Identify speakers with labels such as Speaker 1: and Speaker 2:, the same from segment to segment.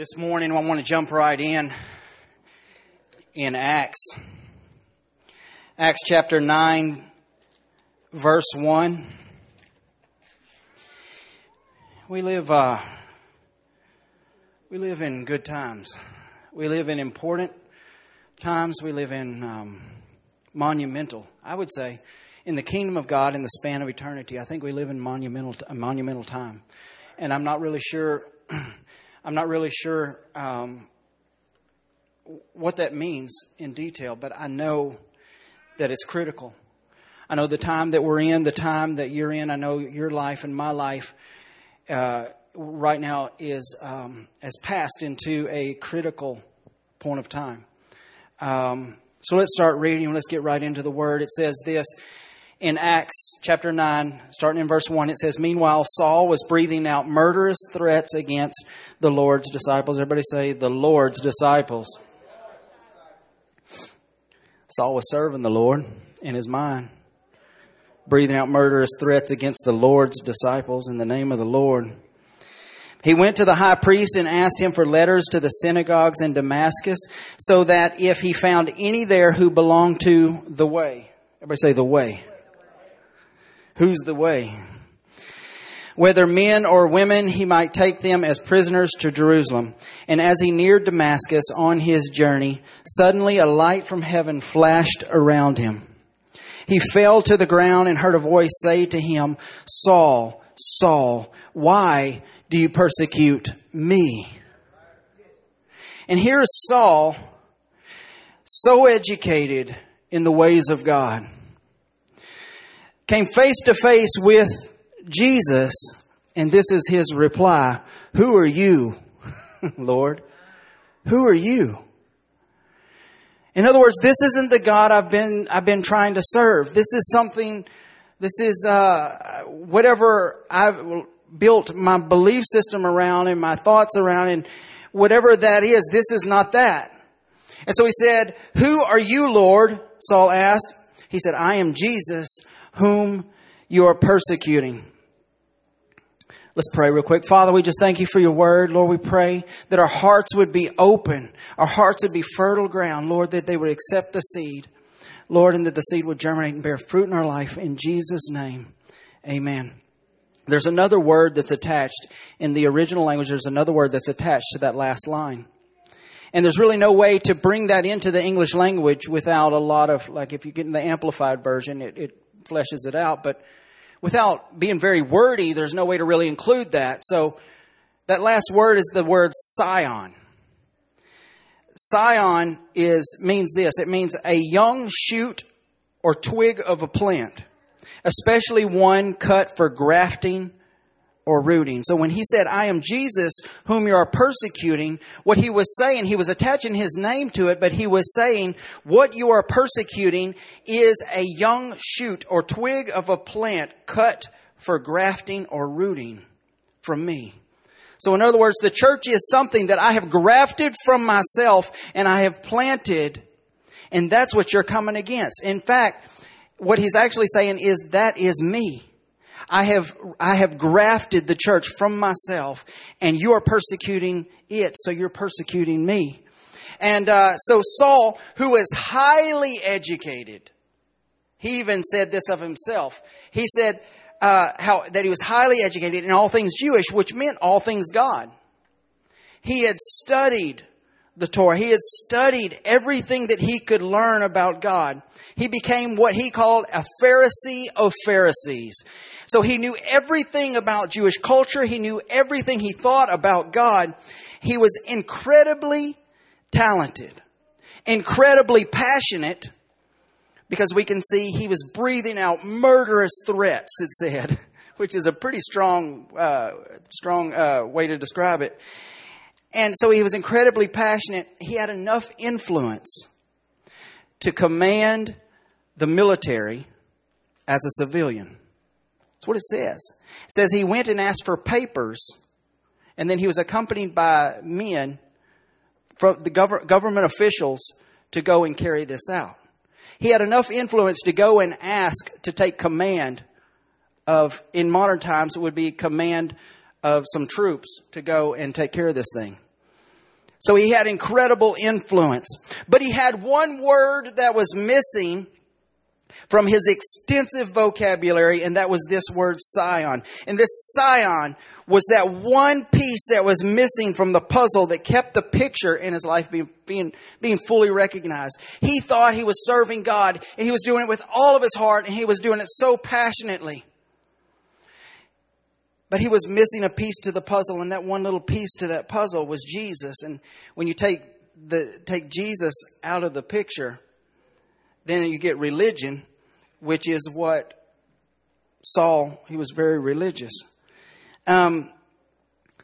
Speaker 1: This morning, I want to jump right in in Acts. Acts chapter 9, verse 1. We live, uh, we live in good times. We live in important times. We live in um, monumental, I would say, in the kingdom of God in the span of eternity. I think we live in monumental, a monumental time. And I'm not really sure. I'm not really sure um, what that means in detail, but I know that it's critical. I know the time that we're in, the time that you're in. I know your life and my life uh, right now is um, has passed into a critical point of time. Um, so let's start reading. Let's get right into the word. It says this in Acts chapter 9, starting in verse 1, it says, Meanwhile, Saul was breathing out murderous threats against the Lord's disciples. Everybody say, the Lord's disciples. Saul was serving the Lord in his mind, breathing out murderous threats against the Lord's disciples in the name of the Lord. He went to the high priest and asked him for letters to the synagogues in Damascus so that if he found any there who belonged to the way, everybody say the way Who's the way? Whether men or women, he might take them as prisoners to Jerusalem. And as he neared Damascus on his journey, suddenly a light from heaven flashed around him. He fell to the ground and heard a voice say to him, Saul, Saul, why do you persecute me? And here is Saul, so educated in the ways of God came face to face with Jesus, and this is his reply Who are you, Lord? Who are you? In other words, this isn't the God I've been, I've been trying to serve. This is something, this is, uh, whatever I've built my belief system around and my thoughts around and whatever that is, this is not that. And so he said, Who are you, Lord? Saul asked. He said, I am Jesus whom you are persecuting. Let's pray real quick. Father, we just thank you for your word. Lord, we pray that our hearts would be open. Our hearts would be fertile ground. Lord, that they would accept the seed. Lord, and that the seed would germinate and bear fruit in our life. In Jesus' name, amen. There's another word that's attached in the original language. There's another word that's attached to that last line. And there's really no way to bring that into the English language without a lot of, like if you get in the amplified version, it, it fleshes it out. But without being very wordy, there's no way to really include that. So that last word is the word scion. Scion is means this. It means a young shoot or twig of a plant, especially one cut for grafting or rooting. So when he said, I am Jesus whom you are persecuting, what he was saying, he was attaching his name to it, but he was saying, what you are persecuting is a young shoot or twig of a plant cut for grafting or rooting from me. So in other words, the church is something that I have grafted from myself and I have planted, and that's what you're coming against. In fact, what he's actually saying is that is me. I have, I have grafted the church from myself and you are persecuting it, so you're persecuting me. And uh, so Saul, who is highly educated, he even said this of himself. He said uh, how that he was highly educated in all things Jewish, which meant all things God. He had studied the Torah. He had studied everything that he could learn about God. He became what he called a Pharisee of Pharisees. So he knew everything about Jewish culture. He knew everything he thought about God. He was incredibly talented, incredibly passionate, because we can see he was breathing out murderous threats, it said, which is a pretty strong, uh, strong uh, way to describe it. And so he was incredibly passionate. He had enough influence to command the military as a civilian. That's what it says. It says he went and asked for papers, and then he was accompanied by men from the gov- government officials to go and carry this out. He had enough influence to go and ask to take command of, in modern times, it would be command of some troops to go and take care of this thing. So he had incredible influence. But he had one word that was missing from his extensive vocabulary, and that was this word scion. And this scion was that one piece that was missing from the puzzle that kept the picture in his life being, being, being fully recognized. He thought he was serving God, and he was doing it with all of his heart, and he was doing it so passionately. But he was missing a piece to the puzzle, and that one little piece to that puzzle was Jesus. And when you take the take Jesus out of the picture, then you get religion, which is what Saul, he was very religious. Um,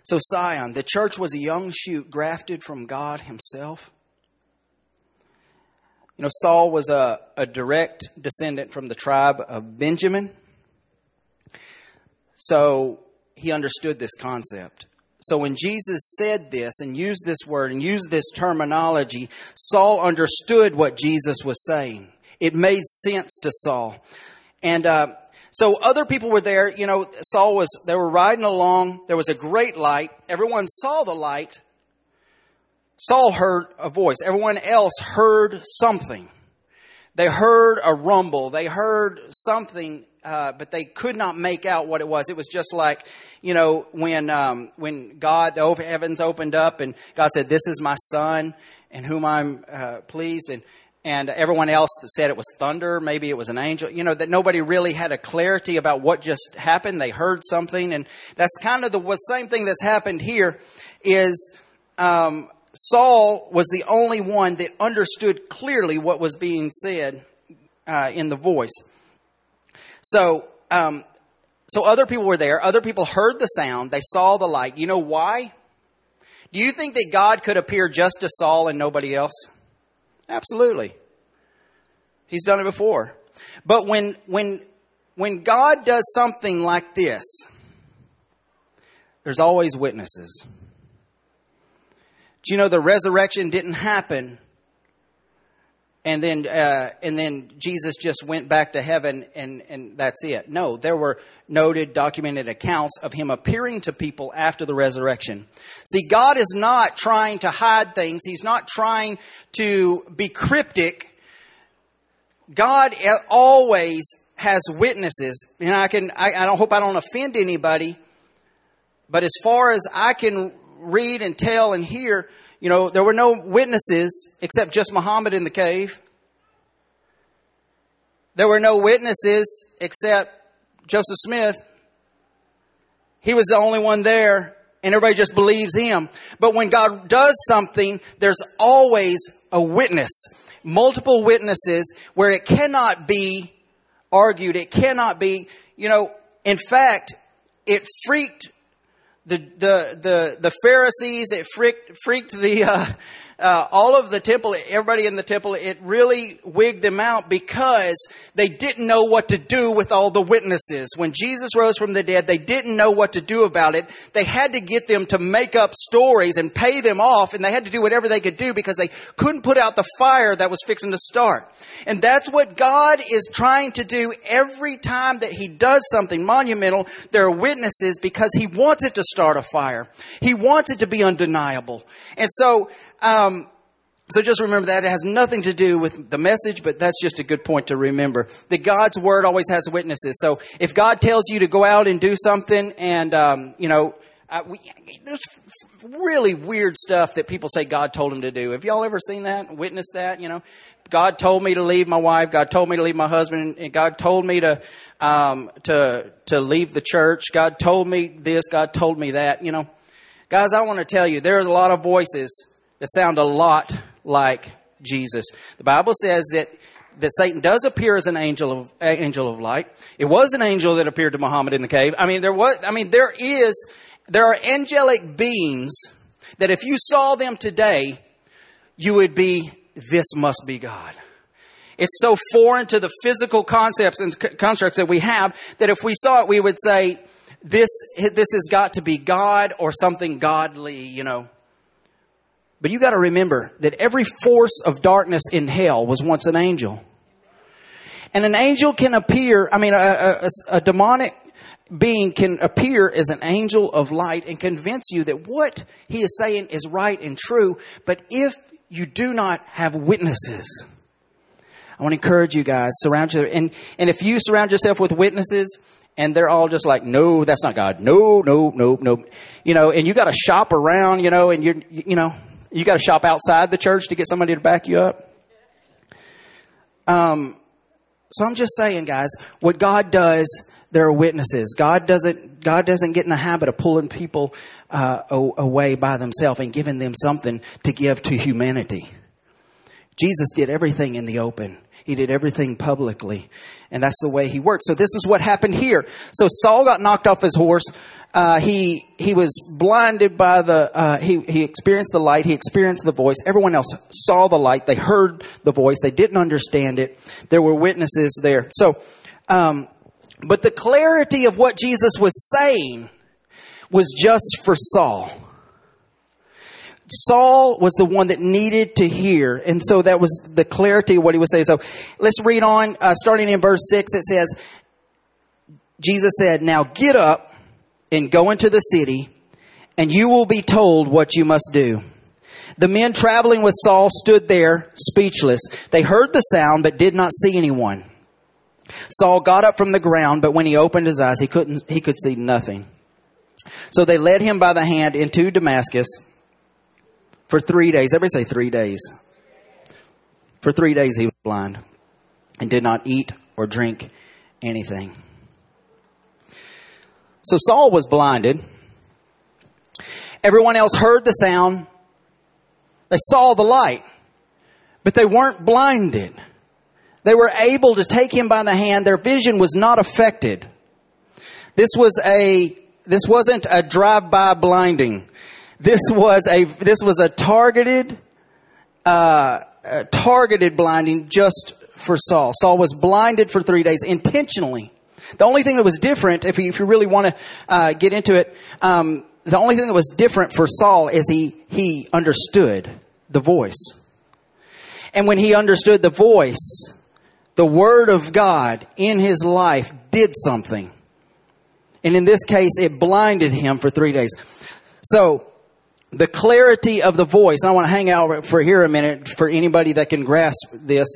Speaker 1: so, scion, the church was a young shoot grafted from God Himself. You know, Saul was a, a direct descendant from the tribe of Benjamin. So, he understood this concept. So when Jesus said this and used this word and used this terminology, Saul understood what Jesus was saying. It made sense to Saul. And uh, so other people were there. You know, Saul was, they were riding along. There was a great light. Everyone saw the light. Saul heard a voice. Everyone else heard something. They heard a rumble. They heard something uh, but they could not make out what it was. It was just like, you know, when um, when God the heavens opened up and God said, "This is my son, in whom I'm uh, pleased," and and everyone else that said it was thunder, maybe it was an angel. You know that nobody really had a clarity about what just happened. They heard something, and that's kind of the same thing that's happened here. Is um, Saul was the only one that understood clearly what was being said uh, in the voice. So, um, so other people were there. Other people heard the sound. They saw the light. You know why? Do you think that God could appear just to Saul and nobody else? Absolutely. He's done it before. But when, when, when God does something like this, there's always witnesses. Do you know the resurrection didn't happen and then uh, and then Jesus just went back to heaven and and that's it. No, there were noted, documented accounts of him appearing to people after the resurrection. See, God is not trying to hide things. He's not trying to be cryptic. God always has witnesses, and I can I, I don't hope I don't offend anybody, but as far as I can read and tell and hear, you know, there were no witnesses except just Muhammad in the cave. There were no witnesses except Joseph Smith. He was the only one there, and everybody just believes him. But when God does something, there's always a witness, multiple witnesses, where it cannot be argued. It cannot be, you know, in fact, it freaked the the the, Pharisees. It freaked freaked the uh, uh, all of the temple, everybody in the temple, it really wigged them out because they didn't know what to do with all the witnesses. When Jesus rose from the dead, they didn't know what to do about it. They had to get them to make up stories and pay them off, and they had to do whatever they could do because they couldn't put out the fire that was fixing to start. And that's what God is trying to do every time that He does something monumental. There are witnesses because He wants it to start a fire. He wants it to be undeniable. And so, um, so just remember that it has nothing to do with the message, but that's just a good point to remember. That God's word always has witnesses. So if God tells you to go out and do something, and um, you know, uh, we, there's really weird stuff that people say God told them to do. Have y'all ever seen that? Witnessed that? You know, God told me to leave my wife. God told me to leave my husband, and God told me to um, to to leave the church. God told me this. God told me that. You know, guys, I want to tell you, there's a lot of voices that sound a lot like Jesus. The Bible says that that Satan does appear as an angel of angel of light. It was an angel that appeared to Muhammad in the cave. I mean, there was. I mean, there is. There are angelic beings that if you saw them today, you would be. This must be God. It's so foreign to the physical concepts and constructs that we have that if we saw it, we would say, "This this has got to be God or something godly," you know. But you got to remember that every force of darkness in hell was once an angel. And an angel can appear, I mean, a, a, a demonic being can appear as an angel of light and convince you that what he is saying is right and true. But if you do not have witnesses, I want to encourage you guys, surround you, and, and if you surround yourself with witnesses, and they're all just like, no, that's not God. No, no, no, no. You know, and you got to shop around, you know, and you're, you know, you got to shop outside the church to get somebody to back you up. Um, so I'm just saying, guys, what God does, there are witnesses. God doesn't, God doesn't get in the habit of pulling people uh, away by themselves and giving them something to give to humanity. Jesus did everything in the open. He did everything publicly. And that's the way he worked. So this is what happened here. So Saul got knocked off his horse. Uh, he he was blinded by the uh, he he experienced the light. He experienced the voice. Everyone else saw the light. They heard the voice. They didn't understand it. There were witnesses there. So, um, but the clarity of what Jesus was saying was just for Saul. Saul was the one that needed to hear. And so that was the clarity of what he was saying. So let's read on, uh, starting in verse 6. It says, Jesus said, Now get up and go into the city, and you will be told what you must do. The men traveling with Saul stood there speechless. They heard the sound, but did not see anyone. Saul got up from the ground, but when he opened his eyes, he couldn't, he could see nothing. So they led him by the hand into Damascus for three days. Everybody say three days. For three days he was blind and did not eat or drink anything. So Saul was blinded. Everyone else heard the sound. They saw the light, but they weren't blinded. They were able to take him by the hand. Their vision was not affected. This was a, this wasn't a drive-by blinding. This was a this was a targeted uh, a targeted blinding just for Saul. Saul was blinded for three days intentionally. The only thing that was different, if you, if you really want to uh, get into it, um, the only thing that was different for Saul is he he understood the voice, and when he understood the voice, the word of God in his life did something, and in this case, it blinded him for three days. So the clarity of the voice. I want to hang out for here a minute for anybody that can grasp this.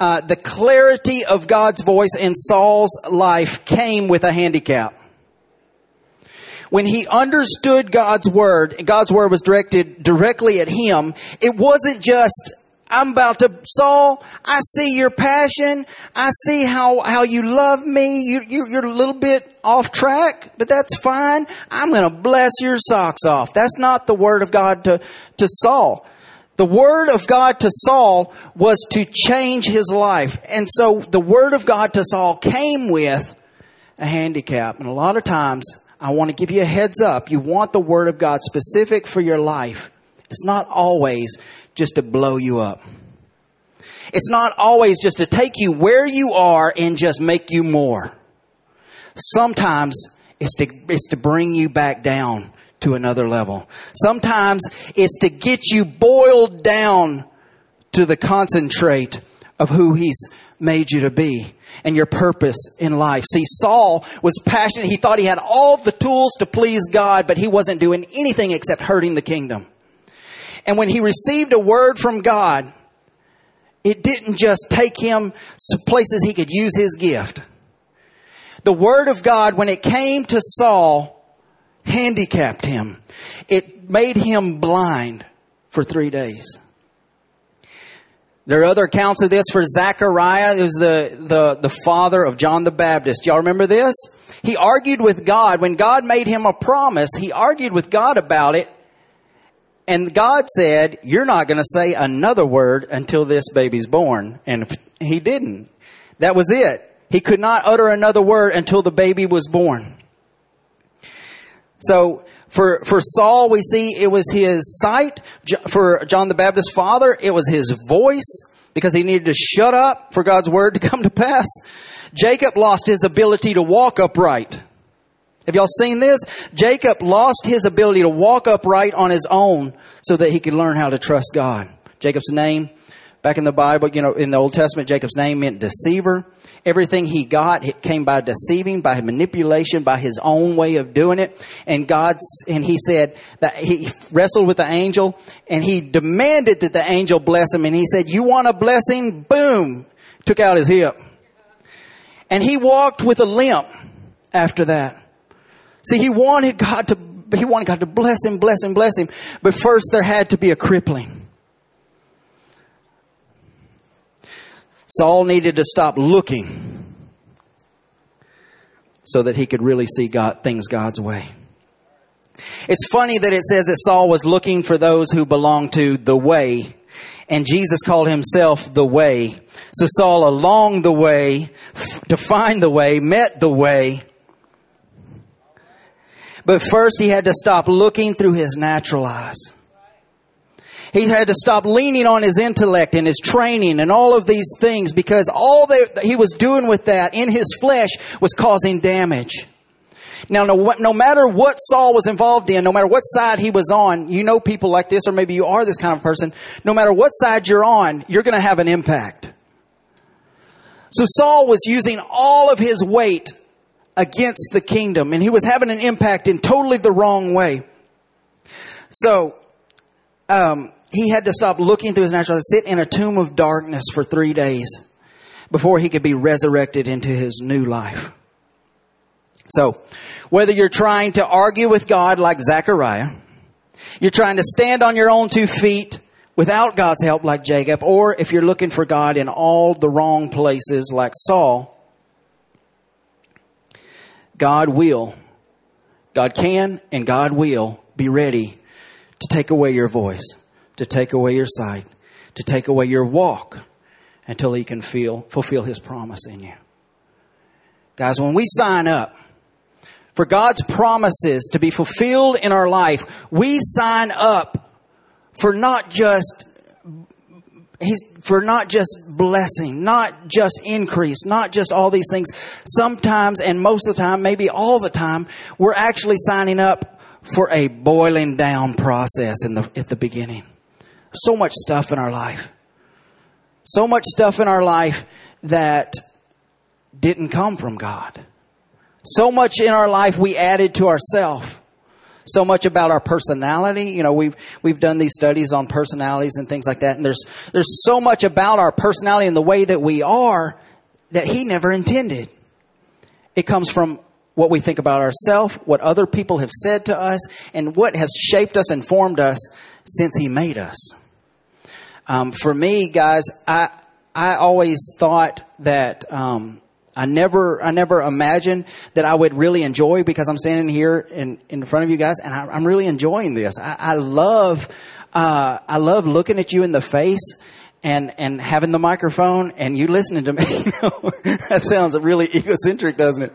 Speaker 1: Uh, the clarity of God's voice in Saul's life came with a handicap. When he understood God's word, God's word was directed directly at him, it wasn't just I'm about to, Saul, I see your passion. I see how, how you love me. You, you, you're a little bit off track, but that's fine. I'm going to bless your socks off. That's not the word of God to, to Saul. The word of God to Saul was to change his life. And so the word of God to Saul came with a handicap. And a lot of times, I want to give you a heads up. You want the word of God specific for your life. It's not always just to blow you up. It's not always just to take you where you are and just make you more. Sometimes it's to, it's to bring you back down to another level. Sometimes it's to get you boiled down to the concentrate of who he's made you to be and your purpose in life. See, Saul was passionate. He thought he had all the tools to please God, but he wasn't doing anything except hurting the kingdom. And when he received a word from God, it didn't just take him to places he could use his gift. The word of God, when it came to Saul, handicapped him. It made him blind for three days. There are other accounts of this for Zechariah, who's the, the, the father of John the Baptist. Y'all remember this? He argued with God. When God made him a promise, he argued with God about it. And God said, You're not going to say another word until this baby's born. And he didn't. That was it. He could not utter another word until the baby was born. So, for, for Saul, we see it was his sight. For John the Baptist's father, it was his voice because he needed to shut up for God's word to come to pass. Jacob lost his ability to walk upright. Have y'all seen this? Jacob lost his ability to walk upright on his own so that he could learn how to trust God. Jacob's name, back in the Bible, you know, in the Old Testament, Jacob's name meant deceiver. Everything he got it came by deceiving, by manipulation, by his own way of doing it. And God, and he said that he wrestled with the angel and he demanded that the angel bless him. And he said, you want a blessing? Boom. Took out his hip. And he walked with a limp after that. See, he wanted God to, he wanted God to bless him, bless him, bless him. But first there had to be a crippling. Saul needed to stop looking so that he could really see God, things God's way. It's funny that it says that Saul was looking for those who belonged to the way, and Jesus called himself the way. So Saul along the way, to find the way, met the way. But first he had to stop looking through his natural eyes. He had to stop leaning on his intellect and his training and all of these things because all that he was doing with that in his flesh was causing damage. Now, no, no matter what Saul was involved in, no matter what side he was on, you know people like this, or maybe you are this kind of person, no matter what side you're on, you're going to have an impact. So Saul was using all of his weight against the kingdom, and he was having an impact in totally the wrong way. So, um, he had to stop looking through his natural eyes, sit in a tomb of darkness for three days before he could be resurrected into his new life. So, whether you're trying to argue with God like Zechariah, you're trying to stand on your own two feet without God's help like Jacob, or if you're looking for God in all the wrong places like Saul, God will, God can and God will be ready to take away your voice to take away your sight, to take away your walk until he can feel, fulfill his promise in you. Guys, when we sign up for God's promises to be fulfilled in our life, we sign up for not just He's for not just blessing, not just increase, not just all these things. Sometimes and most of the time, maybe all the time, we're actually signing up for a boiling down process in the, at the beginning so much stuff in our life. So much stuff in our life that didn't come from God. So much in our life we added to ourselves. So much about our personality. You know, we've, we've done these studies on personalities and things like that. And there's, there's so much about our personality and the way that we are that He never intended. It comes from what we think about ourselves, what other people have said to us, and what has shaped us and formed us since He made us. Um, for me, guys, I I always thought that um, I never I never imagined that I would really enjoy because I'm standing here in in front of you guys, and I, am really enjoying this. I, I love uh, I love looking at you in the face and and having the microphone and you listening to me. that sounds really egocentric, doesn't it?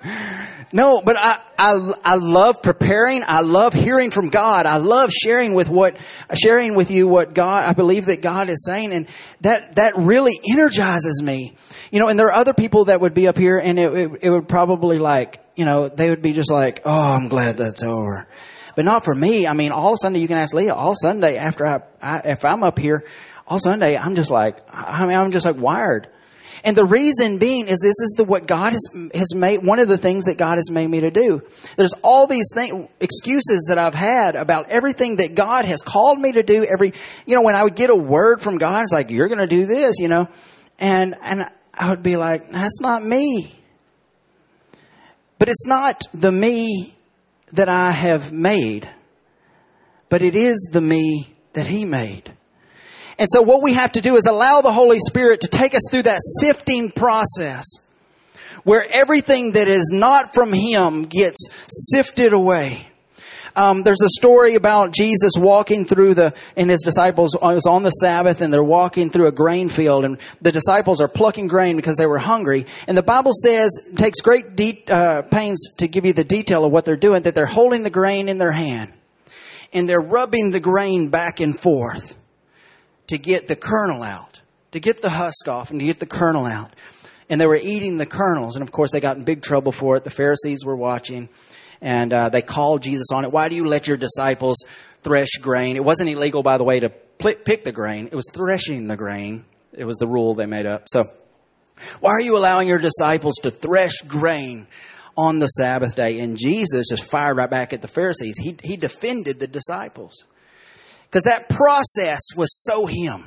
Speaker 1: No, but I, I, I love preparing. I love hearing from God. I love sharing with what, sharing with you what God, I believe that God is saying. And that, that really energizes me. You know, and there are other people that would be up here and it, it, it would probably like, you know, they would be just like, oh, I'm glad that's over. But not for me. I mean, all Sunday, you can ask Leah, all Sunday after I, I if I'm up here, all Sunday, I'm just like, I mean, I'm just like wired. And the reason being is this is the what God has, has made, one of the things that God has made me to do. There's all these things, excuses that I've had about everything that God has called me to do. Every, you know, when I would get a word from God, it's like, you're going to do this, you know, and, and I would be like, that's not me. But it's not the me that I have made, but it is the me that He made. And so what we have to do is allow the Holy Spirit to take us through that sifting process where everything that is not from Him gets sifted away. Um, there's a story about Jesus walking through the, and his disciples, it was on the Sabbath and they're walking through a grain field and the disciples are plucking grain because they were hungry. And the Bible says, takes great de- uh, pains to give you the detail of what they're doing, that they're holding the grain in their hand and they're rubbing the grain back and forth to get the kernel out, to get the husk off and to get the kernel out. And they were eating the kernels. And of course, they got in big trouble for it. The Pharisees were watching and uh, they called Jesus on it. Why do you let your disciples thresh grain? It wasn't illegal, by the way, to pick the grain. It was threshing the grain. It was the rule they made up. So Why are you allowing your disciples to thresh grain on the Sabbath day? And Jesus just fired right back at the Pharisees. He, he defended the disciples. Because that process was so him.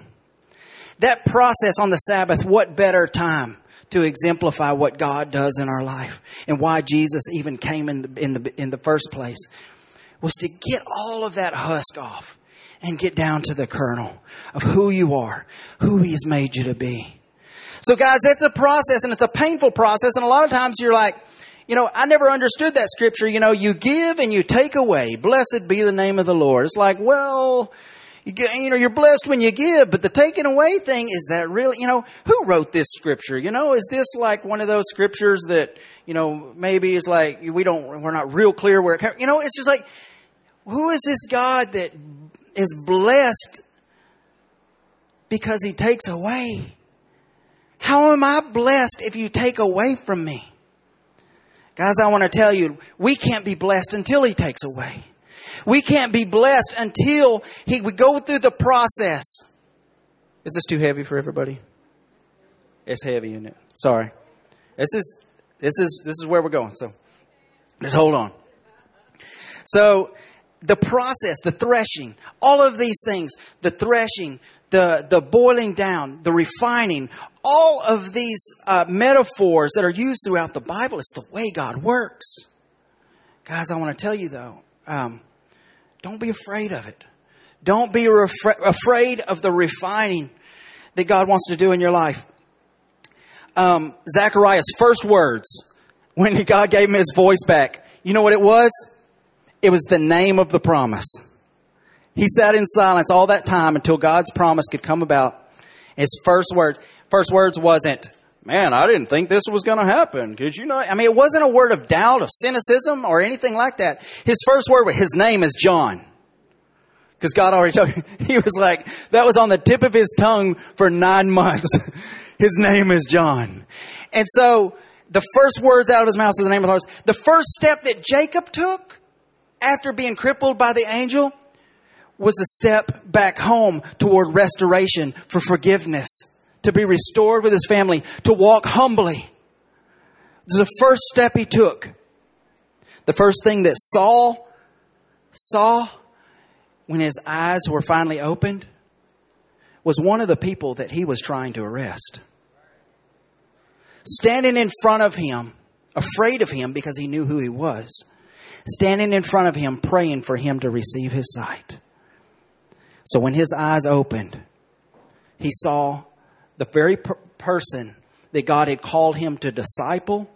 Speaker 1: That process on the Sabbath, what better time to exemplify what God does in our life and why Jesus even came in the, in the, in the first place was to get all of that husk off and get down to the kernel of who you are, who He's made you to be. So guys, that's a process and it's a painful process. And a lot of times you're like, you know, I never understood that scripture. You know, you give and you take away. Blessed be the name of the Lord. It's like, well, you, get, you know, you're blessed when you give, but the taking away thing, is that really, you know, who wrote this scripture? You know, is this like one of those scriptures that, you know, maybe is like, we don't, we're not real clear where it, you know, it's just like, who is this God that is blessed because he takes away? How am I blessed if you take away from me? Guys, I want to tell you, we can't be blessed until he takes away. We can't be blessed until he we go through the process. Is this too heavy for everybody? It's heavy, isn't it? Sorry. This is this is this is where we're going. So just hold on. So the process, the threshing, all of these things, the threshing, the, the boiling down, the refining, all of these uh, metaphors that are used throughout the Bible, it's the way God works. Guys, I want to tell you though, um, don't be afraid of it. Don't be refra- afraid of the refining that God wants to do in your life. Um, Zechariah's first words when God gave him his voice back, you know what it was? It was the name of the promise. He sat in silence all that time until God's promise could come about. His first words, first words wasn't, man, I didn't think this was going to happen. Did you know? I mean, it wasn't a word of doubt, of cynicism, or anything like that. His first word, was his name is John. Because God already told him, he was like, that was on the tip of his tongue for nine months. his name is John. And so, the first words out of his mouth was the name of the Lord. The first step that Jacob took after being crippled by the angel was a step back home toward restoration for forgiveness, to be restored with his family, to walk humbly. This is the first step he took. The first thing that Saul saw when his eyes were finally opened was one of the people that he was trying to arrest. Standing in front of him, afraid of him because he knew who he was standing in front of him, praying for him to receive his sight. So when his eyes opened, he saw the very per- person that God had called him to disciple.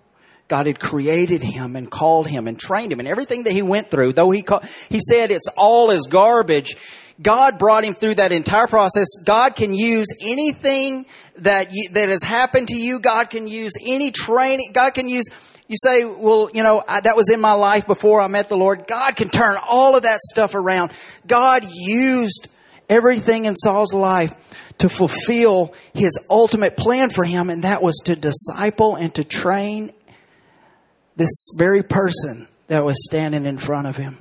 Speaker 1: God had created him and called him and trained him and everything that he went through, though he, he said it's all as garbage, God brought him through that entire process. God can use anything that you, that has happened to you. God can use any training. God can use you say, well, you know, I, that was in my life before I met the Lord. God can turn all of that stuff around. God used everything in Saul's life to fulfill his ultimate plan for him, and that was to disciple and to train this very person that was standing in front of him.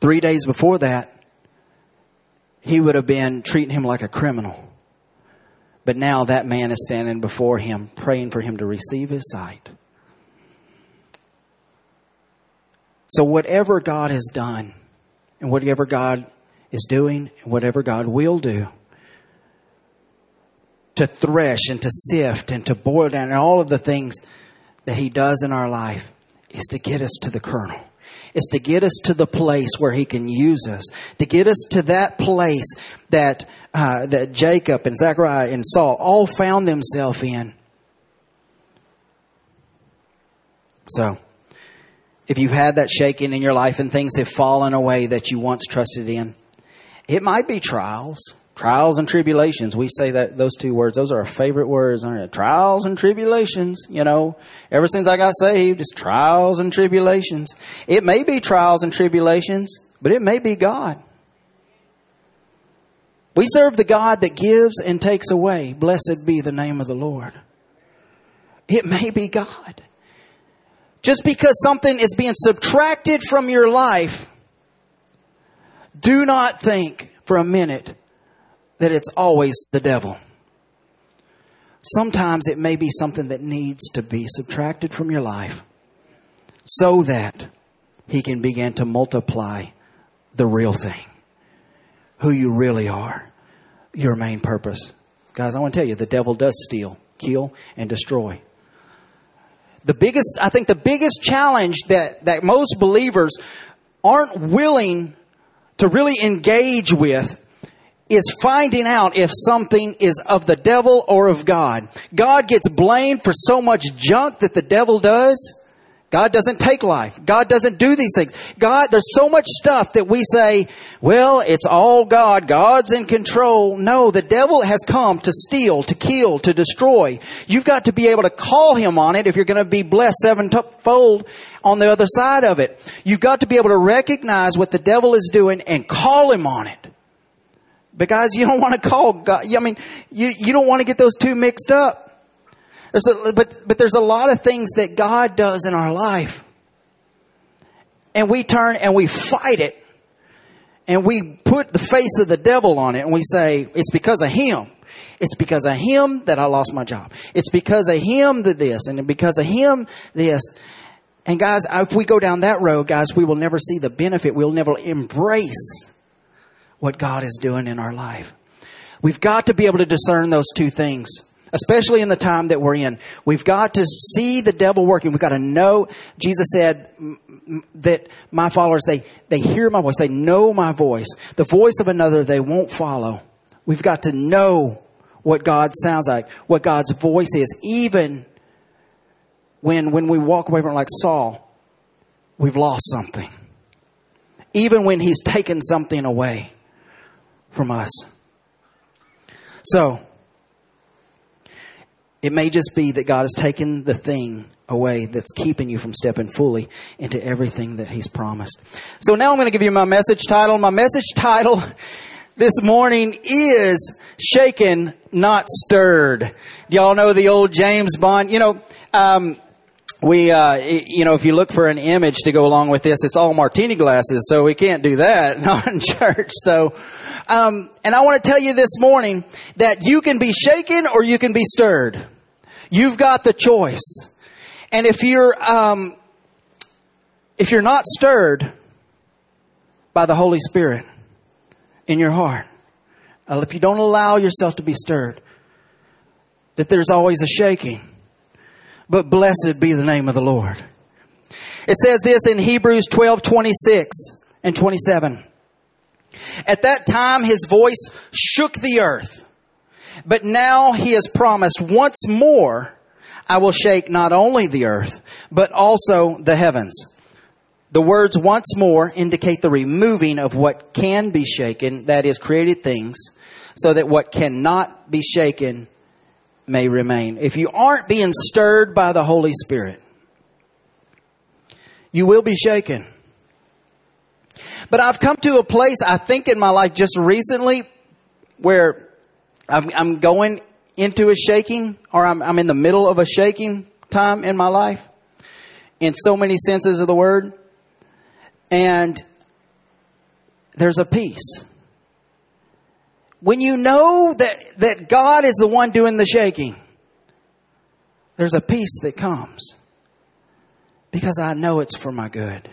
Speaker 1: Three days before that, he would have been treating him like a criminal. But now that man is standing before him, praying for him to receive his sight. So, whatever God has done, and whatever God is doing, and whatever God will do, to thresh and to sift and to boil down, and all of the things that He does in our life, is to get us to the kernel is to get us to the place where he can use us, to get us to that place that uh, that Jacob and Zechariah and Saul all found themselves in. So, if you've had that shaking in your life and things have fallen away that you once trusted in, it might be trials. Trials and tribulations. We say that those two words, those are our favorite words, aren't it? Trials and tribulations, you know. Ever since I got saved, it's trials and tribulations. It may be trials and tribulations, but it may be God. We serve the God that gives and takes away. Blessed be the name of the Lord. It may be God. Just because something is being subtracted from your life, do not think for a minute that it's always the devil. Sometimes it may be something that needs to be subtracted from your life so that he can begin to multiply the real thing, who you really are, your main purpose. Guys, I want to tell you, the devil does steal, kill, and destroy. The biggest, I think the biggest challenge that, that most believers aren't willing to really engage with is finding out if something is of the devil or of God. God gets blamed for so much junk that the devil does. God doesn't take life. God doesn't do these things. God, there's so much stuff that we say, well, it's all God. God's in control. No, the devil has come to steal, to kill, to destroy. You've got to be able to call him on it if you're going to be blessed sevenfold on the other side of it. You've got to be able to recognize what the devil is doing and call him on it. Because you don't want to call God. I mean, you, you don't want to get those two mixed up. There's a, but, but there's a lot of things that God does in our life. And we turn and we fight it. And we put the face of the devil on it and we say, it's because of him. It's because of him that I lost my job. It's because of him that this and because of him this. And guys, if we go down that road, guys, we will never see the benefit. We'll never embrace what God is doing in our life. We've got to be able to discern those two things especially in the time that we're in. We've got to see the devil working. We've got to know. Jesus said that my followers, they, they hear my voice. They know my voice. The voice of another they won't follow. We've got to know what God sounds like, what God's voice is. Even when, when we walk away from it like Saul, we've lost something. Even when he's taken something away from us. So, it may just be that God has taken the thing away that's keeping you from stepping fully into everything that He's promised. So now I'm going to give you my message title. My message title this morning is Shaken, Not Stirred. Y'all know the old James Bond? You know, um, we, uh, you know, if you look for an image to go along with this, it's all martini glasses, so we can't do that, not in church. So, um, and I want to tell you this morning that you can be shaken or you can be stirred. You've got the choice. And if you're, um, if you're not stirred by the Holy Spirit in your heart, uh, if you don't allow yourself to be stirred, that there's always a shaking. But blessed be the name of the Lord. It says this in Hebrews 12, 26 and 27. At that time, his voice shook the earth but now he has promised once more, I will shake not only the earth, but also the heavens. The words once more indicate the removing of what can be shaken, that is created things, so that what cannot be shaken may remain. If you aren't being stirred by the Holy Spirit, you will be shaken. But I've come to a place, I think in my life just recently, where I'm, I'm going into a shaking or I'm, I'm in the middle of a shaking time in my life in so many senses of the word. And there's a peace. When you know that, that God is the one doing the shaking, there's a peace that comes because I know it's for my good.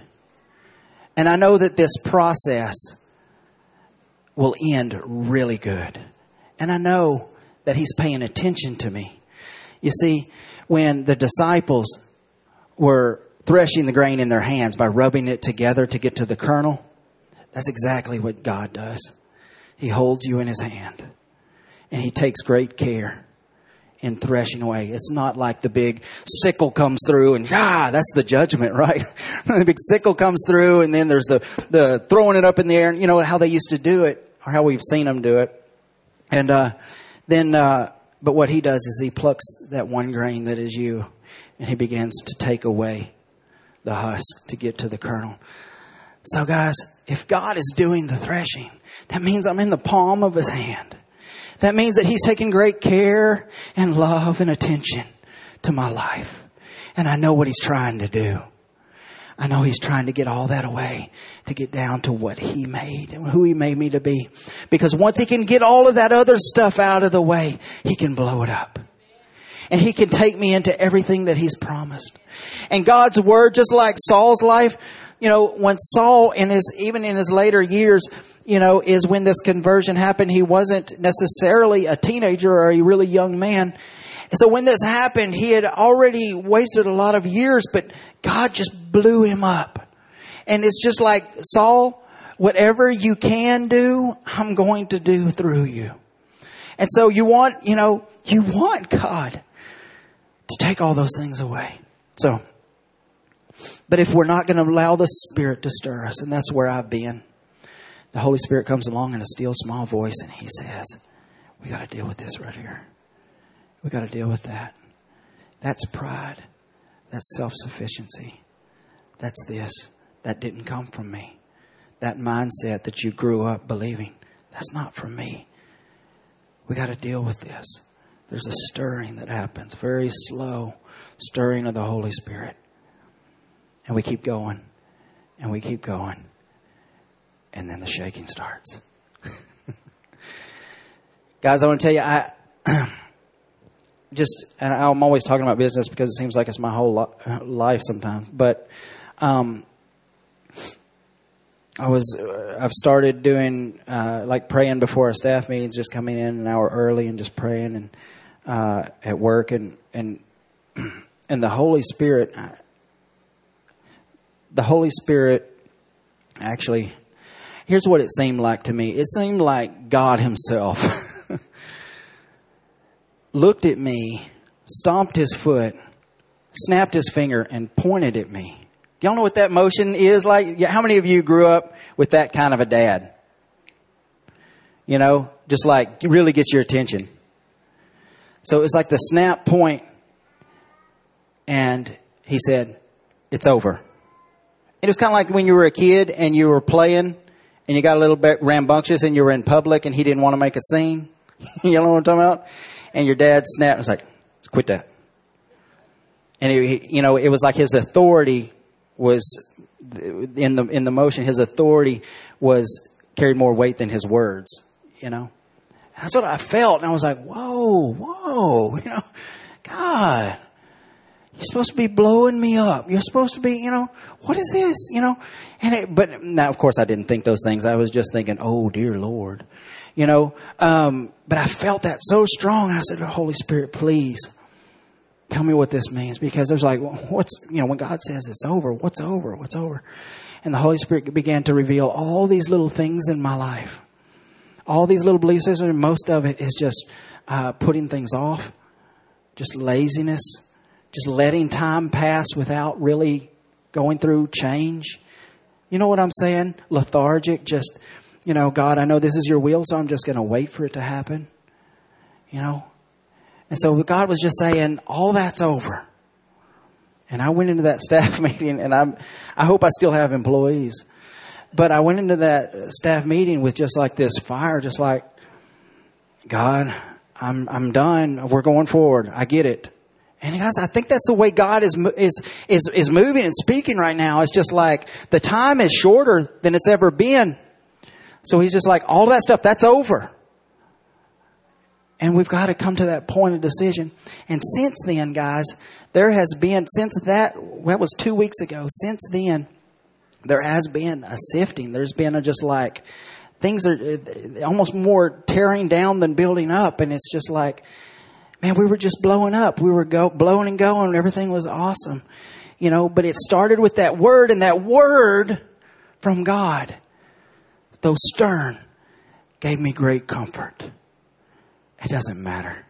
Speaker 1: And I know that this process will end really good. And I know that He's paying attention to me. You see, when the disciples were threshing the grain in their hands by rubbing it together to get to the kernel, that's exactly what God does. He holds you in His hand and He takes great care in threshing away. It's not like the big sickle comes through and ah, that's the judgment, right? the big sickle comes through and then there's the, the throwing it up in the air. and You know how they used to do it or how we've seen them do it. And uh, then, uh, but what he does is he plucks that one grain that is you, and he begins to take away the husk to get to the kernel. So, guys, if God is doing the threshing, that means I'm in the palm of his hand. That means that he's taking great care and love and attention to my life. And I know what he's trying to do. I know he's trying to get all that away to get down to what he made and who he made me to be. Because once he can get all of that other stuff out of the way, he can blow it up. and he can take me into everything that he's promised. And God's word, just like Saul's life, you know, when Saul in his, even in his later years, you know, is when this conversion happened, he wasn't necessarily a teenager or a really young man. So when this happened, he had already wasted a lot of years, but God just blew him up. And it's just like, Saul, whatever you can do, I'm going to do through you. And so you want, you know, you want God to take all those things away. So, but if we're not going to allow the Spirit to stir us, and that's where I've been, the Holy Spirit comes along in a still small voice and He says, We got to deal with this right here. We got to deal with that. That's pride. That's self sufficiency. That's this. That didn't come from me. That mindset that you grew up believing, that's not from me. We got to deal with this. There's a stirring that happens, very slow stirring of the Holy Spirit. And we keep going, and we keep going, and then the shaking starts. Guys, I want to tell you, I just, and I'm always talking about business because it seems like it's my whole life sometimes, but um, I was uh, I've started doing uh, like praying before our staff meetings, just coming in an hour early and just praying and uh, at work and and and the Holy Spirit, uh, the Holy Spirit, actually, here's what it seemed like to me. It seemed like God Himself looked at me, stomped His foot, snapped His finger, and pointed at me Y'all know what that motion is like? How many of you grew up with that kind of a dad? You know, just like really gets your attention. So it's like the snap point, and he said, "It's over." It was kind of like when you were a kid and you were playing, and you got a little bit rambunctious, and you were in public, and he didn't want to make a scene. you know what I'm talking about? And your dad snapped. I Was like, "Quit that." And he, you know, it was like his authority was in the in the motion. His authority was carried more weight than his words. You know, that's what I felt, and I was like, "Whoa, whoa!" You know, God, you're supposed to be blowing me up. You're supposed to be, you know, what is this? You know, and it, but now, of course, I didn't think those things. I was just thinking, "Oh, dear Lord," you know. Um, but I felt that so strong. I said, "Holy Spirit, please." tell me what this means because there's like what's you know when god says it's over what's over what's over and the holy spirit began to reveal all these little things in my life all these little belief systems and most of it is just uh, putting things off just laziness just letting time pass without really going through change you know what i'm saying lethargic just you know god i know this is your will so i'm just going to wait for it to happen you know and so God was just saying, all that's over. And I went into that staff meeting and I'm, I hope I still have employees. But I went into that staff meeting with just like this fire, just like, God, I'm, I'm done. We're going forward. I get it. And guys, I think that's the way God is, is, is, is moving and speaking right now. It's just like the time is shorter than it's ever been. So he's just like, all that stuff, that's over. And we've got to come to that point of decision. And since then, guys, there has been, since that, that was two weeks ago, since then, there has been a sifting. There's been a just like, things are uh, almost more tearing down than building up. And it's just like, man, we were just blowing up. We were go, blowing and going. Everything was awesome. You know, but it started with that word and that word from God, though stern, gave me great comfort. It doesn't matter.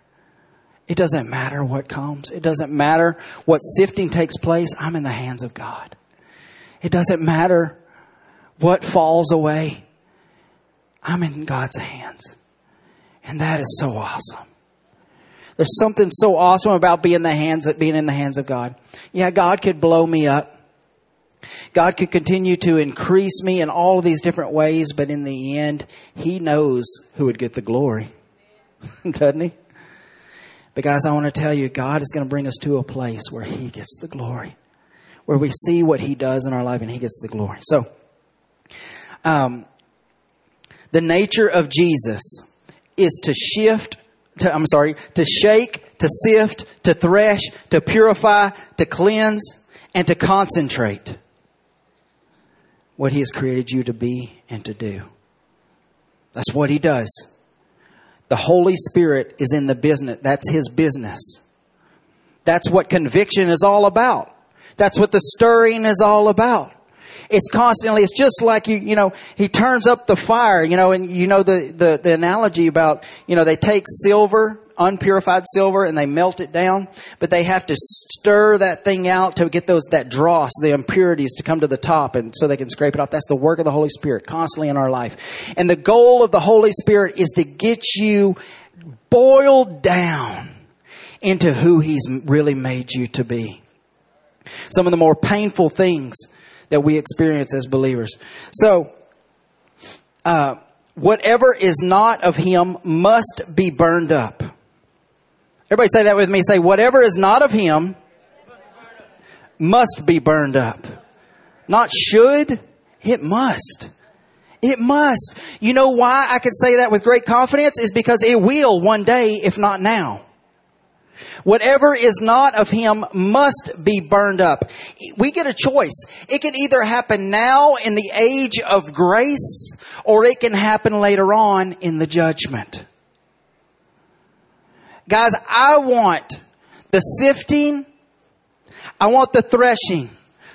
Speaker 1: It doesn't matter what comes. It doesn't matter what sifting takes place. I'm in the hands of God. It doesn't matter what falls away. I'm in God's hands. And that is so awesome. There's something so awesome about being the hands being in the hands of God. Yeah, God could blow me up. God could continue to increase me in all of these different ways, but in the end, He knows who would get the glory. doesn't he? But guys, I want to tell you, God is going to bring us to a place where He gets the glory, where we see what He does in our life and He gets the glory. So, um, the nature of Jesus is to shift, to, I'm sorry, to shake, to sift, to thresh, to purify, to cleanse, and to concentrate what He has created you to be and to do. That's what He does. The Holy Spirit is in the business. That's His business. That's what conviction is all about. That's what the stirring is all about. It's constantly, it's just like you, you know, he turns up the fire, you know, and you know the, the, the analogy about, you know, they take silver, unpurified silver, and they melt it down, but they have to stir that thing out to get those, that dross, the impurities to come to the top and so they can scrape it off. That's the work of the Holy Spirit constantly in our life. And the goal of the Holy Spirit is to get you boiled down into who He's really made you to be. Some of the more painful things that we experience as believers. So, uh, whatever is not of Him must be burned up. Everybody say that with me. Say, whatever is not of Him must be burned up. Not should, it must. It must. You know why I can say that with great confidence? Is because it will one day, if not now. Whatever is not of him must be burned up. We get a choice. It can either happen now in the age of grace or it can happen later on in the judgment. Guys, I want the sifting. I want the threshing,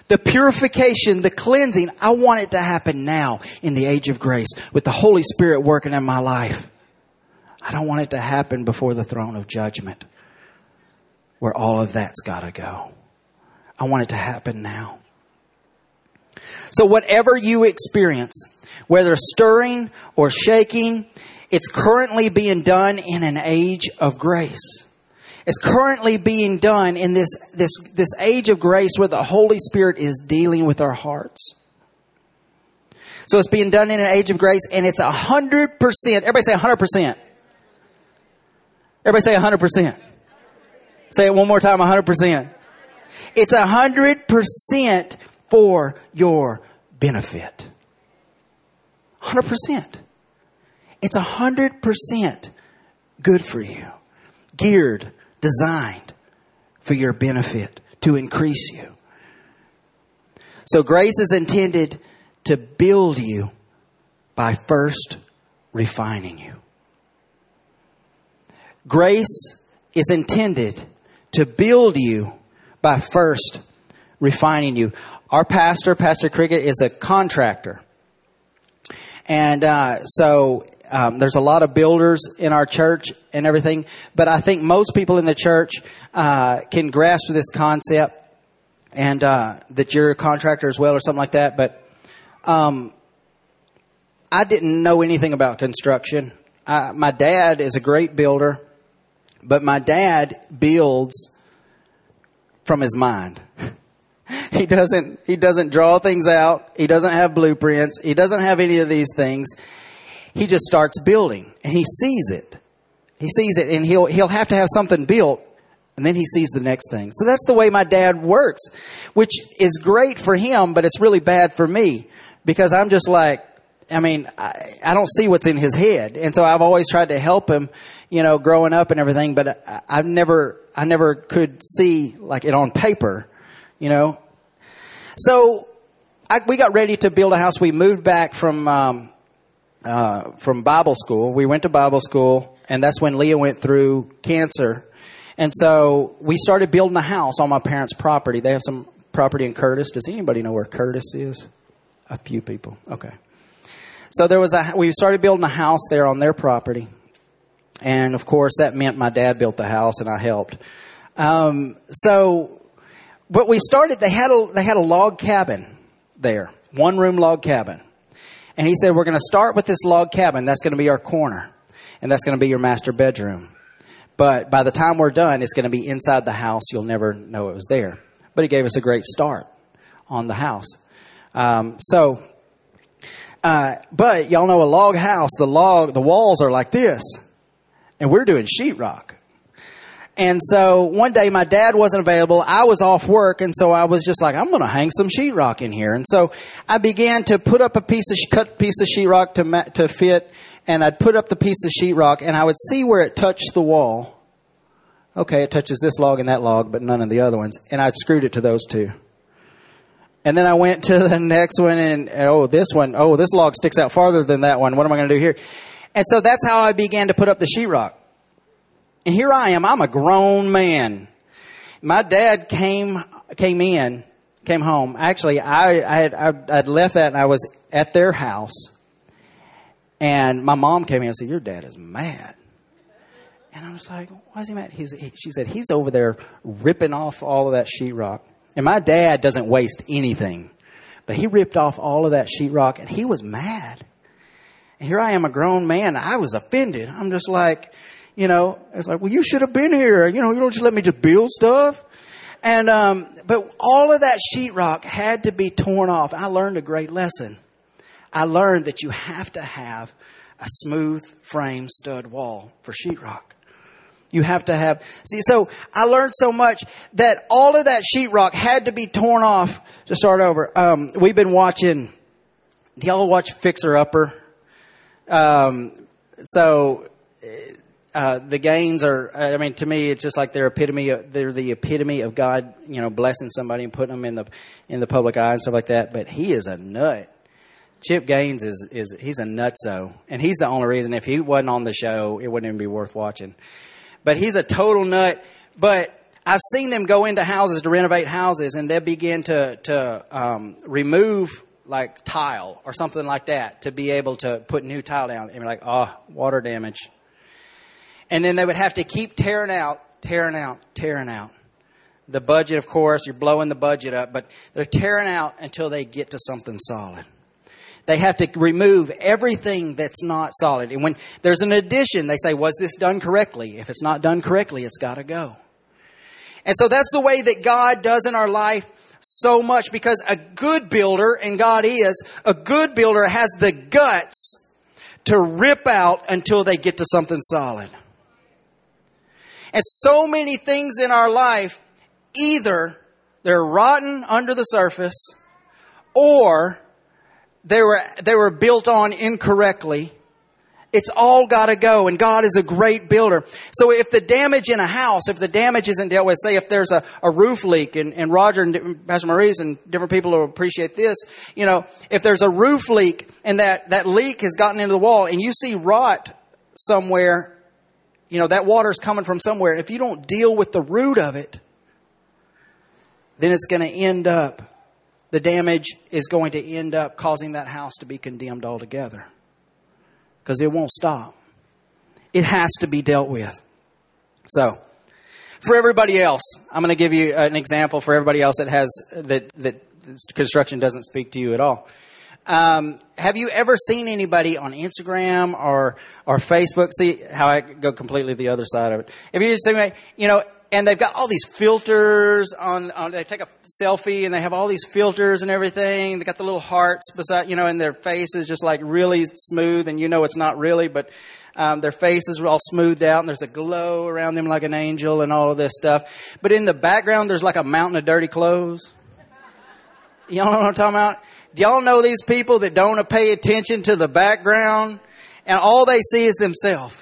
Speaker 1: the purification, the cleansing. I want it to happen now in the age of grace with the Holy Spirit working in my life. I don't want it to happen before the throne of judgment where all of that's got to go. I want it to happen now. So whatever you experience, whether stirring or shaking, it's currently being done in an age of grace. It's currently being done in this, this, this age of grace where the Holy Spirit is dealing with our hearts. So it's being done in an age of grace and it's a hundred percent. Everybody say hundred percent. Everybody say hundred percent. Say it one more time, 100%. It's 100% for your benefit. 100%. It's 100% good for you. Geared, designed for your benefit, to increase you. So grace is intended to build you by first refining you. Grace is intended to build you by first refining you. Our pastor, Pastor Cricket, is a contractor. And uh, so um, there's a lot of builders in our church and everything, but I think most people in the church uh, can grasp this concept and uh, that you're a contractor as well or something like that. But um, I didn't know anything about construction. I, my dad is a great builder. But my dad builds from his mind. he doesn't, he doesn't draw things out. He doesn't have blueprints. He doesn't have any of these things. He just starts building and he sees it. He sees it and he'll, he'll have to have something built and then he sees the next thing. So that's the way my dad works, which is great for him, but it's really bad for me because I'm just like, I mean, I, I don't see what's in his head. And so I've always tried to help him you know, growing up and everything, but I, I've never, I never could see like it on paper, you know. So I, we got ready to build a house. We moved back from, um, uh, from Bible school. We went to Bible school and that's when Leah went through cancer. And so we started building a house on my parents' property. They have some property in Curtis. Does anybody know where Curtis is? A few people. Okay. So there was a, we started building a house there on their property. And of course, that meant my dad built the house and I helped. Um, so, but we started, they had a, they had a log cabin there, one room log cabin. And he said, we're going to start with this log cabin. That's going to be our corner. And that's going to be your master bedroom. But by the time we're done, it's going to be inside the house. You'll never know it was there. But he gave us a great start on the house. Um, so, uh, but y'all know a log house, the log, the walls are like this and we're doing sheetrock. And so one day my dad wasn't available. I was off work. And so I was just like, I'm going to hang some sheetrock in here. And so I began to put up a piece of, cut piece of sheetrock to, to fit. And I'd put up the piece of sheetrock and I would see where it touched the wall. Okay, it touches this log and that log, but none of the other ones. And I'd screwed it to those two. And then I went to the next one and, oh, this one, oh, this log sticks out farther than that one. What am I going to do here? And so that's how I began to put up the sheetrock. And here I am. I'm a grown man. My dad came, came in, came home. Actually, I, I had, I'd left that and I was at their house. And my mom came in and said, your dad is mad. And I was like, why is he mad? He's, he, she said, he's over there ripping off all of that sheetrock. And my dad doesn't waste anything. But he ripped off all of that sheetrock and he was mad. And here I am, a grown man. I was offended. I'm just like, you know, it's like, well, you should have been here. You know, you don't just let me just build stuff. And, um, but all of that sheetrock had to be torn off. I learned a great lesson. I learned that you have to have a smooth frame stud wall for sheetrock. You have to have, see, so I learned so much that all of that sheetrock had to be torn off to start over. Um, we've been watching, do y'all watch Fixer Upper? Um, so, uh, the Gaines are, I mean, to me, it's just like they're epitome, of, they're the epitome of God, you know, blessing somebody and putting them in the, in the public eye and stuff like that. But he is a nut. Chip Gaines is, is, he's a nutso. And he's the only reason if he wasn't on the show, it wouldn't even be worth watching but he's a total nut. But I've seen them go into houses to renovate houses and they begin to, to, um, remove like tile or something like that to be able to put new tile down. And you're like, oh, water damage. And then they would have to keep tearing out, tearing out, tearing out. The budget, of course, you're blowing the budget up, but they're tearing out until they get to something solid. They have to remove everything that's not solid. And when there's an addition, they say, was this done correctly? If it's not done correctly, it's got to go. And so that's the way that God does in our life so much because a good builder, and God is, a good builder has the guts to rip out until they get to something solid. And so many things in our life, either they're rotten under the surface or they were, they were built on incorrectly. It's all got to go, and God is a great builder. So if the damage in a house, if the damage isn't dealt with, say if there's a, a roof leak, and, and Roger and Pastor Maurice and different people will appreciate this, you know, if there's a roof leak and that, that leak has gotten into the wall and you see rot somewhere, you know, that water's coming from somewhere. If you don't deal with the root of it, then it's going to end up the damage is going to end up causing that house to be condemned altogether. Because it won't stop. It has to be dealt with. So, for everybody else, I'm going to give you an example for everybody else that has that that construction doesn't speak to you at all. Um, have you ever seen anybody on Instagram or or Facebook? See how I go completely the other side of it. Have you seen, you know, and they've got all these filters on, on, they take a selfie and they have all these filters and everything. They got the little hearts beside, you know, and their face is just like really smooth and you know it's not really, but, um, their faces are all smoothed out and there's a glow around them like an angel and all of this stuff. But in the background, there's like a mountain of dirty clothes. Y'all know what I'm talking about? Do y'all know these people that don't pay attention to the background and all they see is themselves?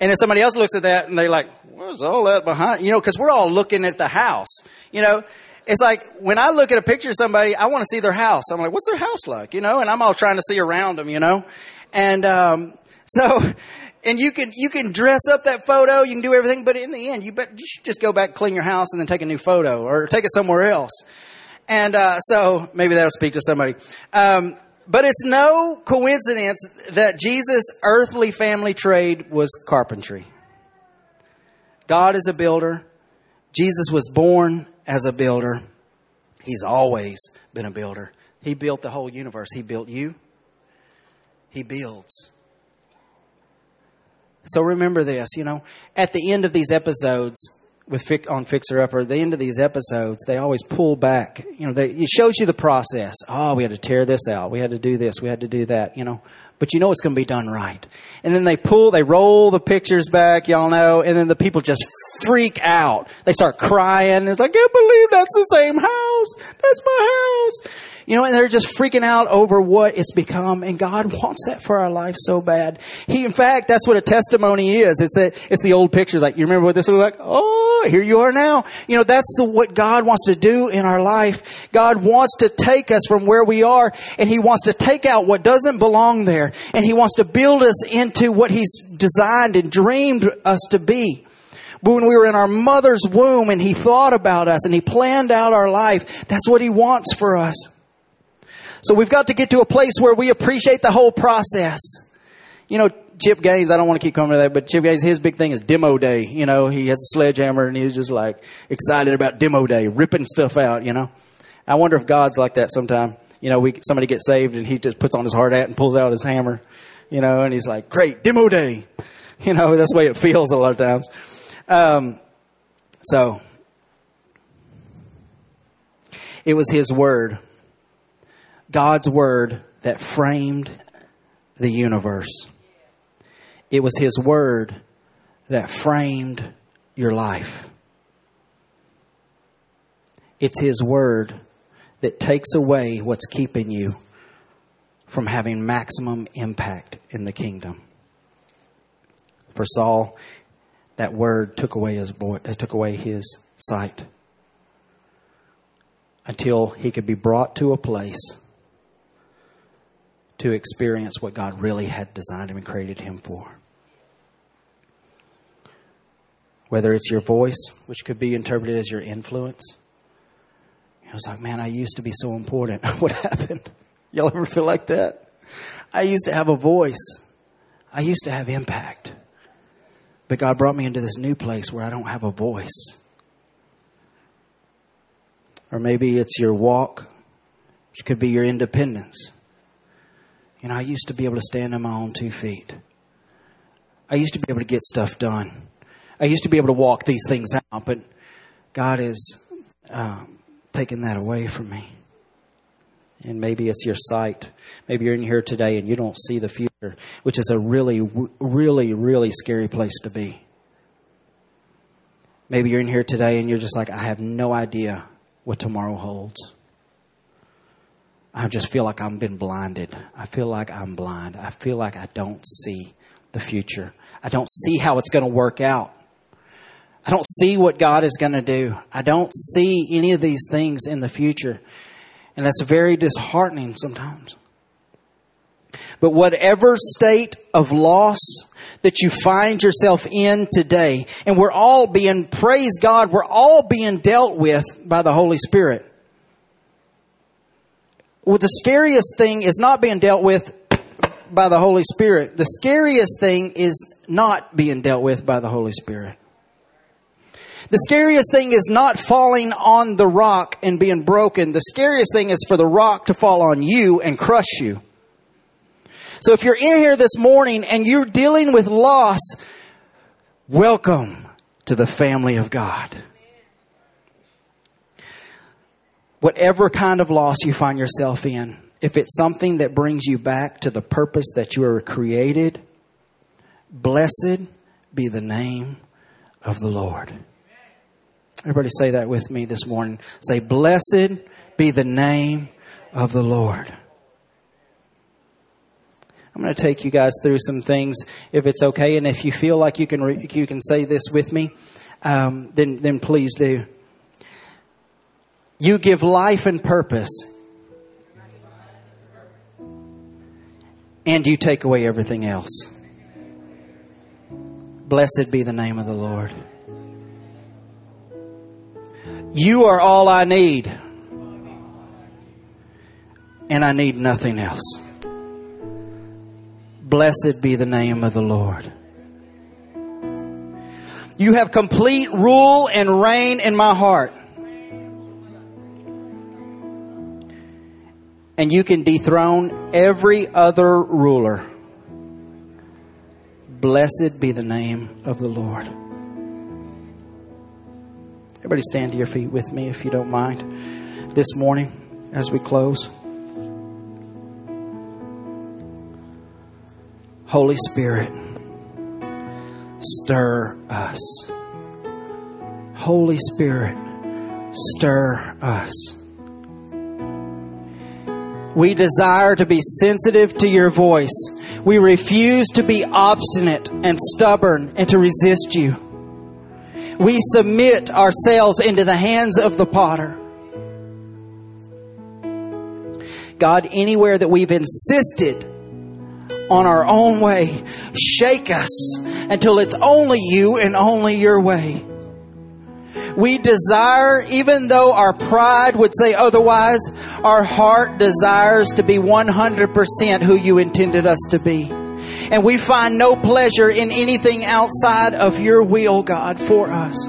Speaker 1: And then somebody else looks at that and they're like, what's all that behind? You know, cause we're all looking at the house. You know, it's like when I look at a picture of somebody, I want to see their house. I'm like, what's their house like? You know, and I'm all trying to see around them, you know? And, um, so, and you can, you can dress up that photo, you can do everything, but in the end, you bet, you should just go back, clean your house and then take a new photo or take it somewhere else. And, uh, so maybe that'll speak to somebody. Um, but it's no coincidence that Jesus' earthly family trade was carpentry. God is a builder. Jesus was born as a builder. He's always been a builder. He built the whole universe. He built you. He builds. So remember this, you know, at the end of these episodes, with on Fixer Upper, the end of these episodes, they always pull back. You know, they, it shows you the process. Oh, we had to tear this out. We had to do this. We had to do that. You know, but you know it's going to be done right. And then they pull, they roll the pictures back, y'all know, and then the people just freak out. They start crying. It's like, I can't believe that's the same house. That's my house. You know, and they're just freaking out over what it's become. And God wants that for our life so bad. He, in fact, that's what a testimony is. It's that, it's the old pictures. Like, you remember what this looked like? Oh, here you are now. You know, that's the, what God wants to do in our life. God wants to take us from where we are and He wants to take out what doesn't belong there. And He wants to build us into what He's designed and dreamed us to be when we were in our mother's womb and He thought about us and He planned out our life. That's what He wants for us. So we've got to get to a place where we appreciate the whole process. You know, Chip Gaines, I don't want to keep coming to that, but Chip Gaines, his big thing is demo day. You know, he has a sledgehammer and he's just like excited about demo day, ripping stuff out, you know. I wonder if God's like that sometime. You know, we, somebody gets saved and he just puts on his hard hat and pulls out his hammer, you know, and he's like, great, demo day. You know, that's the way it feels a lot of times. Um, so, it was his word, God's word that framed the universe. It was his word that framed your life. It's his word that takes away what's keeping you from having maximum impact in the kingdom. For Saul, that word took away his voice, uh, took away his sight until he could be brought to a place to experience what God really had designed him and created him for. Whether it's your voice, which could be interpreted as your influence. It was like, man, I used to be so important. what happened? Y'all ever feel like that? I used to have a voice. I used to have impact. But God brought me into this new place where I don't have a voice. Or maybe it's your walk, which could be your independence. You know, I used to be able to stand on my own two feet. I used to be able to get stuff done. I used to be able to walk these things out, but God is uh, taking that away from me. And maybe it's your sight. Maybe you're in here today and you don't see the future, which is a really, really, really scary place to be. Maybe you're in here today and you're just like, I have no idea what tomorrow holds. I just feel like I've been blinded. I feel like I'm blind. I feel like I don't see the future. I don't see how it's going to work out. I don't see what God is going to do. I don't see any of these things in the future. And that's very disheartening sometimes. But whatever state of loss that you find yourself in today, and we're all being, praise God, we're all being dealt with by the Holy Spirit. Well, the scariest thing is not being dealt with by the Holy Spirit. The scariest thing is not being dealt with by the Holy Spirit. The scariest thing is not falling on the rock and being broken. The scariest thing is for the rock to fall on you and crush you. So if you're in here this morning and you're dealing with loss, welcome to the family of God. Whatever kind of loss you find yourself in, if it's something that brings you back to the purpose that you were created, blessed be the name of the Lord. Everybody say that with me this morning. Say, blessed be the name of the Lord. I'm going to take you guys through some things, if it's okay, and if you feel like you can re- you can say this with me, um, then then please do. You give life and purpose, and you take away everything else. Blessed be the name of the Lord. You are all I need. And I need nothing else. Blessed be the name of the Lord. You have complete rule and reign in my heart. And you can dethrone every other ruler. Blessed be the name of the Lord. Everybody stand to your feet with me if you don't mind this morning as we close. Holy Spirit, stir us. Holy Spirit, stir us. We desire to be sensitive to your voice. We refuse to be obstinate and stubborn and to resist you. We submit ourselves into the hands of the potter. God, anywhere that we've insisted on our own way, shake us until it's only you and only your way. We desire, even though our pride would say otherwise, our heart desires to be 100% who you intended us to be. And we find no pleasure in anything outside of your will, God, for us.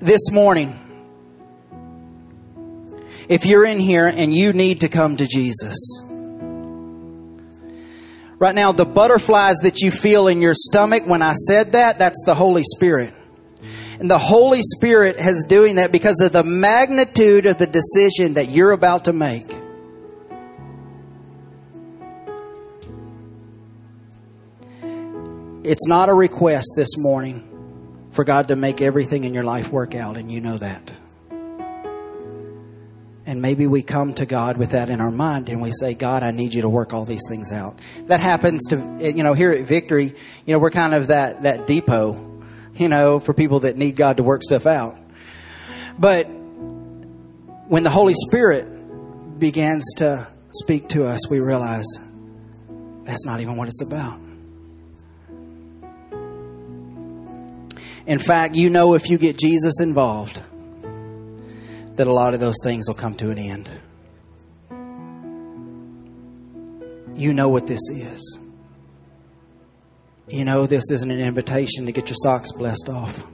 Speaker 1: This morning, if you're in here and you need to come to Jesus, Right now, the butterflies that you feel in your stomach when I said that, that's the Holy Spirit. And the Holy Spirit has doing that because of the magnitude of the decision that you're about to make. It's not a request this morning for God to make everything in your life work out, and you know that. And maybe we come to God with that in our mind and we say, God, I need you to work all these things out. That happens to, you know, here at Victory, you know, we're kind of that, that depot, you know, for people that need God to work stuff out. But when the Holy Spirit begins to speak to us, we realize that's not even what it's about. In fact, you know if you get Jesus involved, that a lot of those things will come to an end. You know what this is. You know this isn't an invitation to get your socks blessed off.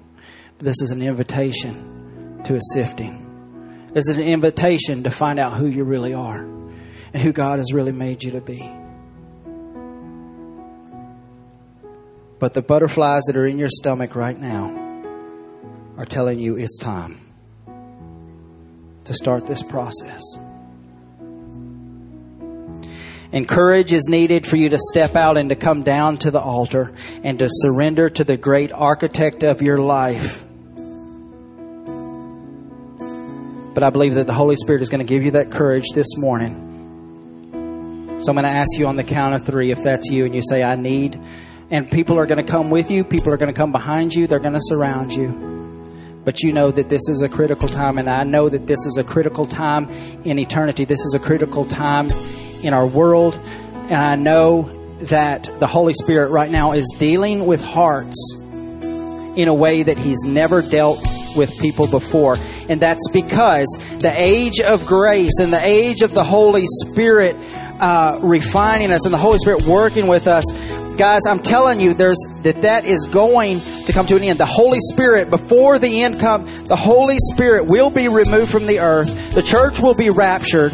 Speaker 1: This is an invitation to a sifting. This is an invitation to find out who you really are and who God has really made you to be. But the butterflies that are in your stomach right now are telling you it's time to start this process. And courage is needed for you to step out and to come down to the altar and to surrender to the great architect of your life. But I believe that the Holy Spirit is going to give you that courage this morning. So I'm going to ask you on the count of three if that's you and you say, I need. And people are going to come with you, people are going to come behind you, they're going to surround you but you know that this is a critical time, and I know that this is a critical time in eternity. This is a critical time in our world, and I know that the Holy Spirit right now is dealing with hearts in a way that He's never dealt with people before. And that's because the age of grace and the age of the Holy Spirit uh, refining us and the Holy Spirit working with us guys, I'm telling you, there's that that is going to come to an end. The Holy Spirit, before the end come, the Holy Spirit will be removed from the earth. The church will be raptured.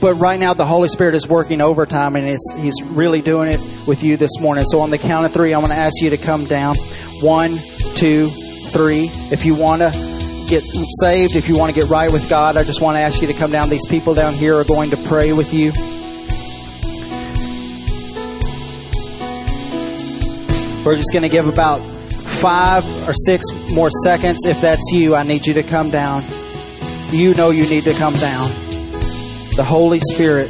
Speaker 1: But right now, the Holy Spirit is working overtime, and it's He's really doing it with you this morning. So, on the count of three, I'm going to ask you to come down. One, two, three. If you want to get saved, if you want to get right with God, I just want to ask you to come down. These people down here are going to pray with you. We're just going to give about five or six more seconds. If that's you, I need you to come down. You know you need to come down. The Holy Spirit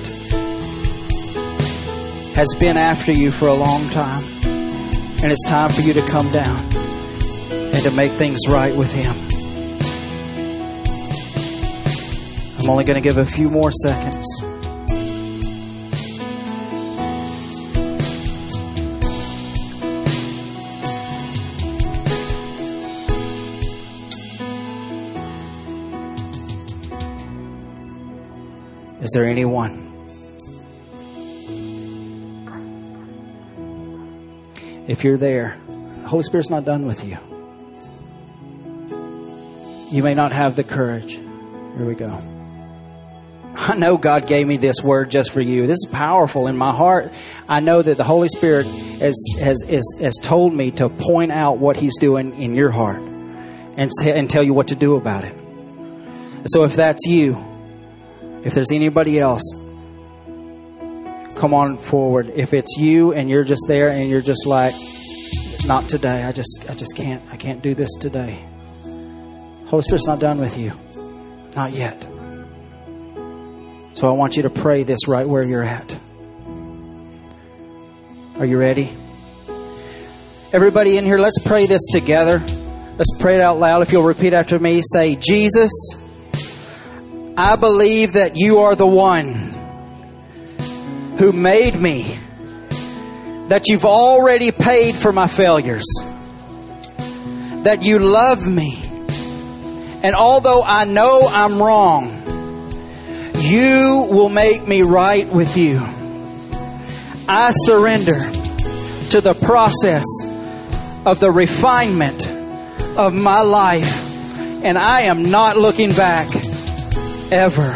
Speaker 1: has been after you for a long time. And it's time for you to come down and to make things right with Him. I'm only going to give a few more seconds. Is there anyone? If you're there, the Holy Spirit's not done with you. You may not have the courage. Here we go. I know God gave me this word just for you. This is powerful in my heart. I know that the Holy Spirit has, has, has, has told me to point out what He's doing in your heart and, and tell you what to do about it. So if that's you, if there's anybody else, come on forward. If it's you and you're just there and you're just like, not today. I just I just can't I can't do this today. Holy Spirit's not done with you. Not yet. So I want you to pray this right where you're at. Are you ready? Everybody in here, let's pray this together. Let's pray it out loud. If you'll repeat after me, say, Jesus, I believe that you are the one who made me, that you've already paid for my failures, that you love me. And although I know I'm wrong, you will make me right with you. I surrender to the process of the refinement of my life, and I am not looking back ever.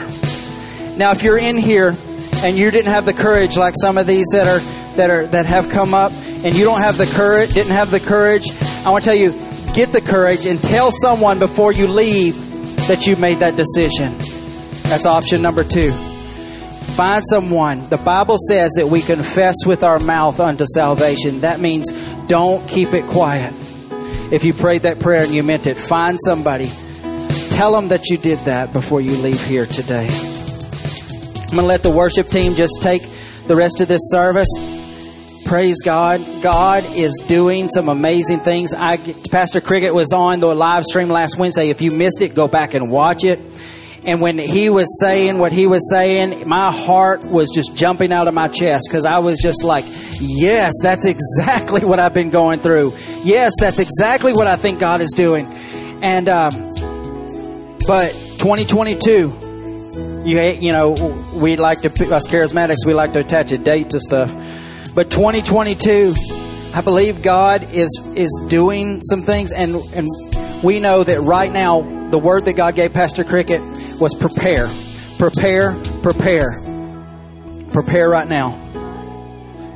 Speaker 1: Now, if you're in here and you didn't have the courage, like some of these that are that are that have come up, and you don't have the courage, didn't have the courage, I want to tell you, get the courage and tell someone before you leave that you made that decision. That's option number two. Find someone. The Bible says that we confess with our mouth unto salvation. That means don't keep it quiet. If you prayed that prayer and you meant it, find somebody. Tell them that you did that before you leave here today. I'm going to let the worship team just take the rest of this service. Praise God. God is doing some amazing things. I, Pastor Cricket was on the live stream last Wednesday. If you missed it, go back and watch it. And when he was saying what he was saying, my heart was just jumping out of my chest because I was just like, yes, that's exactly what I've been going through. Yes, that's exactly what I think God is doing. And, um, but 2022, you, you know, we like to, us charismatics, we like to attach a date to stuff. But 2022, I believe God is, is doing some things and, and we know that right now, the word that God gave Pastor Cricket was prepare. Prepare, prepare. Prepare right now.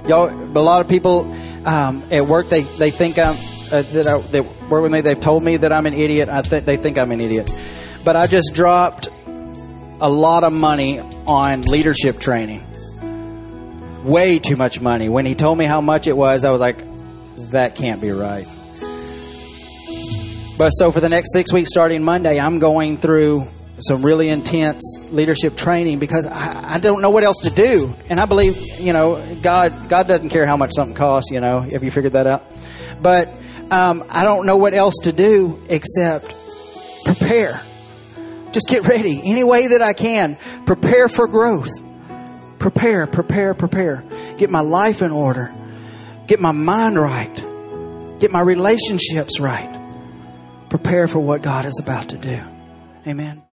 Speaker 1: Y'all, a lot of people um, at work, they, they think I'm, uh, that, I, that work with me, they've told me that I'm an idiot. I th- they think I'm an idiot. But I just dropped a lot of money on leadership training. Way too much money. When he told me how much it was, I was like, that can't be right. But so for the next six weeks starting Monday, I'm going through some really intense leadership training because I, I, don't know what else to do. And I believe, you know, God God doesn't care how much something costs, you know, have you figured that out? But um, I don't know what else to do except prepare. Just get ready any way that I can. Prepare for growth. Prepare, prepare, prepare. Get my life in order. Get my mind right. Get my relationships right. Prepare for what God is about to do. Amen.